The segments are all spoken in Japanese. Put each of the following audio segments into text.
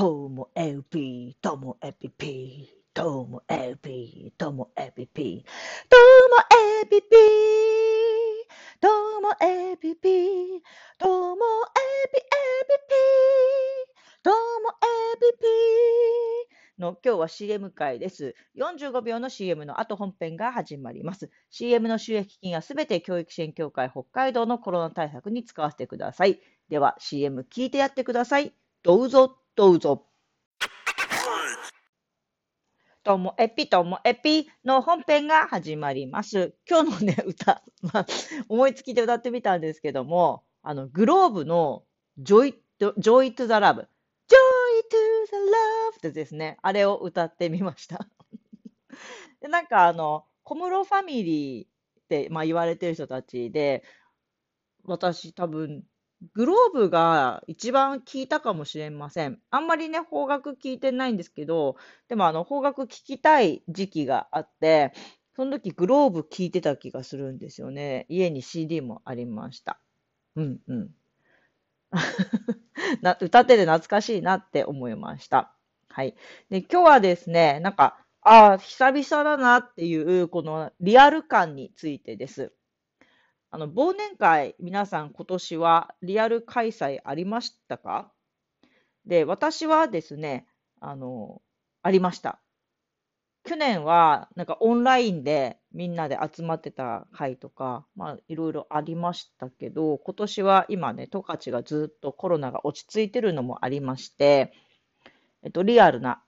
ともエピともエピピともエピともエピピともエピピともエピピともエピエピピともエピピの今日は CM 会です。45秒の CM の後本編が始まります。CM の収益金はすべて教育支援協会北海道のコロナ対策に使わせてください。では CM 聞いてやってください。どうぞどうぞ。ともエピともエピの本編が始まります。今日のね、歌、まあ、思いつきで歌ってみたんですけども、あの、グローブの Joy to, Joy to the Love、Joy to the Love ってですね、あれを歌ってみました。でなんかあの、小室ファミリーって、まあ、言われてる人たちで、私多分、グローブが一番聞いたかもしれません。あんまりね、邦楽聞いてないんですけど、でもあの、邦楽聞きたい時期があって、その時グローブ聞いてた気がするんですよね。家に CD もありました。うんうん。な歌ってて懐かしいなって思いました。はい。で、今日はですね、なんか、ああ、久々だなっていう、このリアル感についてです。あの、忘年会、皆さん今年はリアル開催ありましたか？で、私はですね、あの、ありました。去年は、なんかオンラインでみんなで集まってた会とか、まあ、いろいろありましたけど、今年は今ね、十勝がずっとコロナが落ち着いてるのもありまして、えっと、リアルな、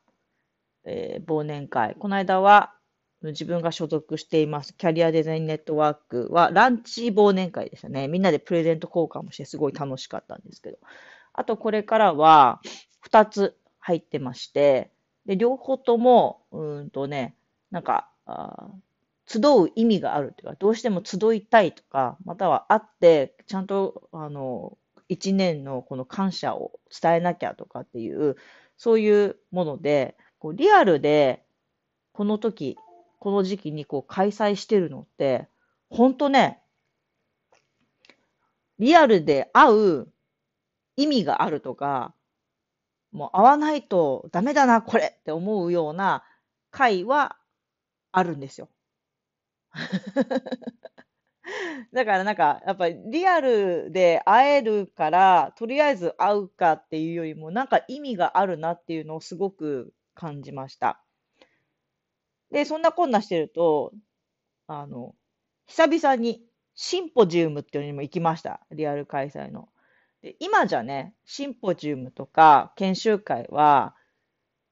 えー忘年会。この間は、自分が所属していますキャリアデザインネットワークはランチ忘年会でしたね。みんなでプレゼント交換もしてすごい楽しかったんですけど。あとこれからは2つ入ってまして、で、両方とも、うんとね、なんか、集う意味があるというか、どうしても集いたいとか、または会って、ちゃんと、あの、一年のこの感謝を伝えなきゃとかっていう、そういうもので、こうリアルで、この時、この時期にこう開催してるのって、ほんとね、リアルで会う意味があるとか、もう会わないとダメだな、これって思うような会はあるんですよ。だからなんか、やっぱりリアルで会えるから、とりあえず会うかっていうよりも、なんか意味があるなっていうのをすごく感じました。で、そんなこんなしてると、あの、久々にシンポジウムっていうのにも行きました。リアル開催の。で今じゃね、シンポジウムとか研修会は、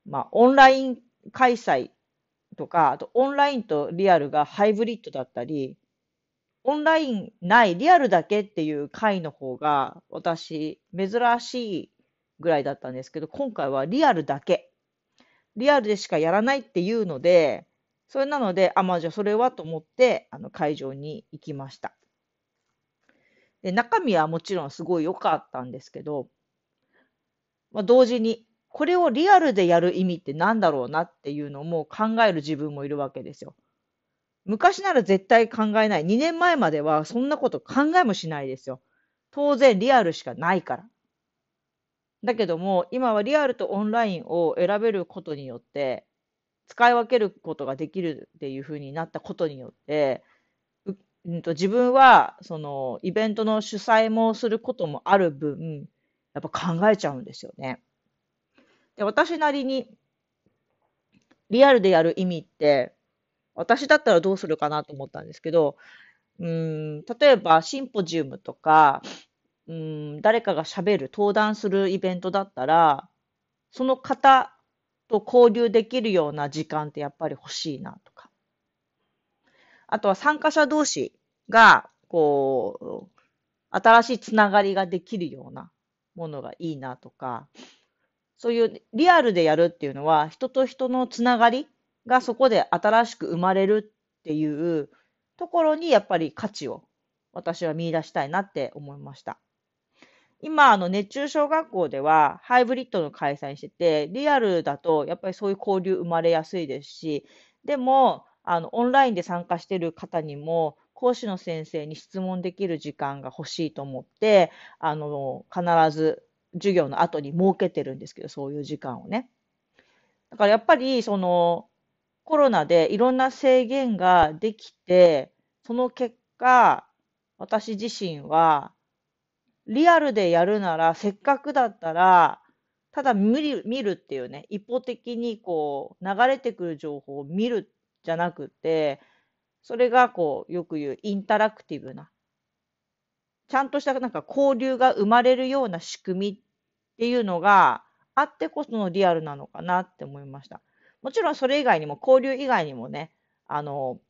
まあ、オンライン開催とか、あとオンラインとリアルがハイブリッドだったり、オンラインない、リアルだけっていう会の方が、私、珍しいぐらいだったんですけど、今回はリアルだけ。リアルでしかやらないっていうので、それなので、あ、まあじゃあそれはと思って、あの会場に行きました。で、中身はもちろんすごい良かったんですけど、まあ、同時に、これをリアルでやる意味って何だろうなっていうのも考える自分もいるわけですよ。昔なら絶対考えない。2年前まではそんなこと考えもしないですよ。当然リアルしかないから。だけども、今はリアルとオンラインを選べることによって、使い分けることができるっていう風になったことによって、うんと自分はそのイベントの主催もすることもある分、やっぱ考えちゃうんですよね。で、私なりにリアルでやる意味って、私だったらどうするかなと思ったんですけど、うん、例えばシンポジウムとか、うん、誰かが喋る、登壇するイベントだったら、その方と交流できるような時間ってやっぱり欲しいなとか。あとは参加者同士が、こう、新しいつながりができるようなものがいいなとか、そういうリアルでやるっていうのは、人と人のつながりがそこで新しく生まれるっていうところにやっぱり価値を私は見出したいなって思いました。今、あの、熱中小学校ではハイブリッドの開催してて、リアルだとやっぱりそういう交流生まれやすいですし、でも、あの、オンラインで参加してる方にも、講師の先生に質問できる時間が欲しいと思って、あの、必ず授業の後に設けてるんですけど、そういう時間をね。だからやっぱり、その、コロナでいろんな制限ができて、その結果、私自身は、リアルでやるなら、せっかくだったら、ただ見る見るっていうね、一方的にこう、流れてくる情報を見るじゃなくて、それがこう、よく言うインタラクティブな、ちゃんとしたなんか交流が生まれるような仕組みっていうのがあってこそのリアルなのかなって思いました。もちろんそれ以外にも、交流以外にもね、あの、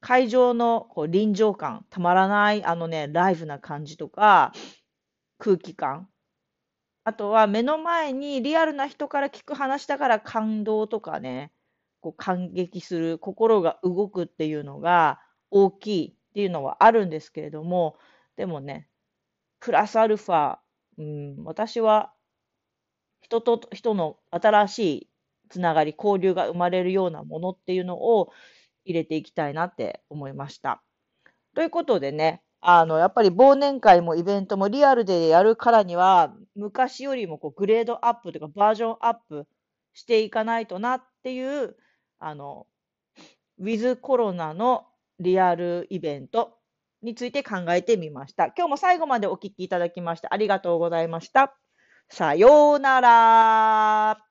会場のこう臨場感、たまらない、あのね、ライブな感じとか、空気感。あとは目の前にリアルな人から聞く話だから感動とかね、こう感激する、心が動くっていうのが大きいっていうのはあるんですけれども、でもね、プラスアルファ、うん、私は人と人の新しいつながり、交流が生まれるようなものっていうのを入れていきたいなって思いました。ということでね、あの、やっぱり忘年会もイベントもリアルでやるからには、昔よりもこうグレードアップというかバージョンアップしていかないとなっていう、あの、ウィズコロナのリアルイベントについて考えてみました。今日も最後までお聞きいただきましてありがとうございました。さようなら。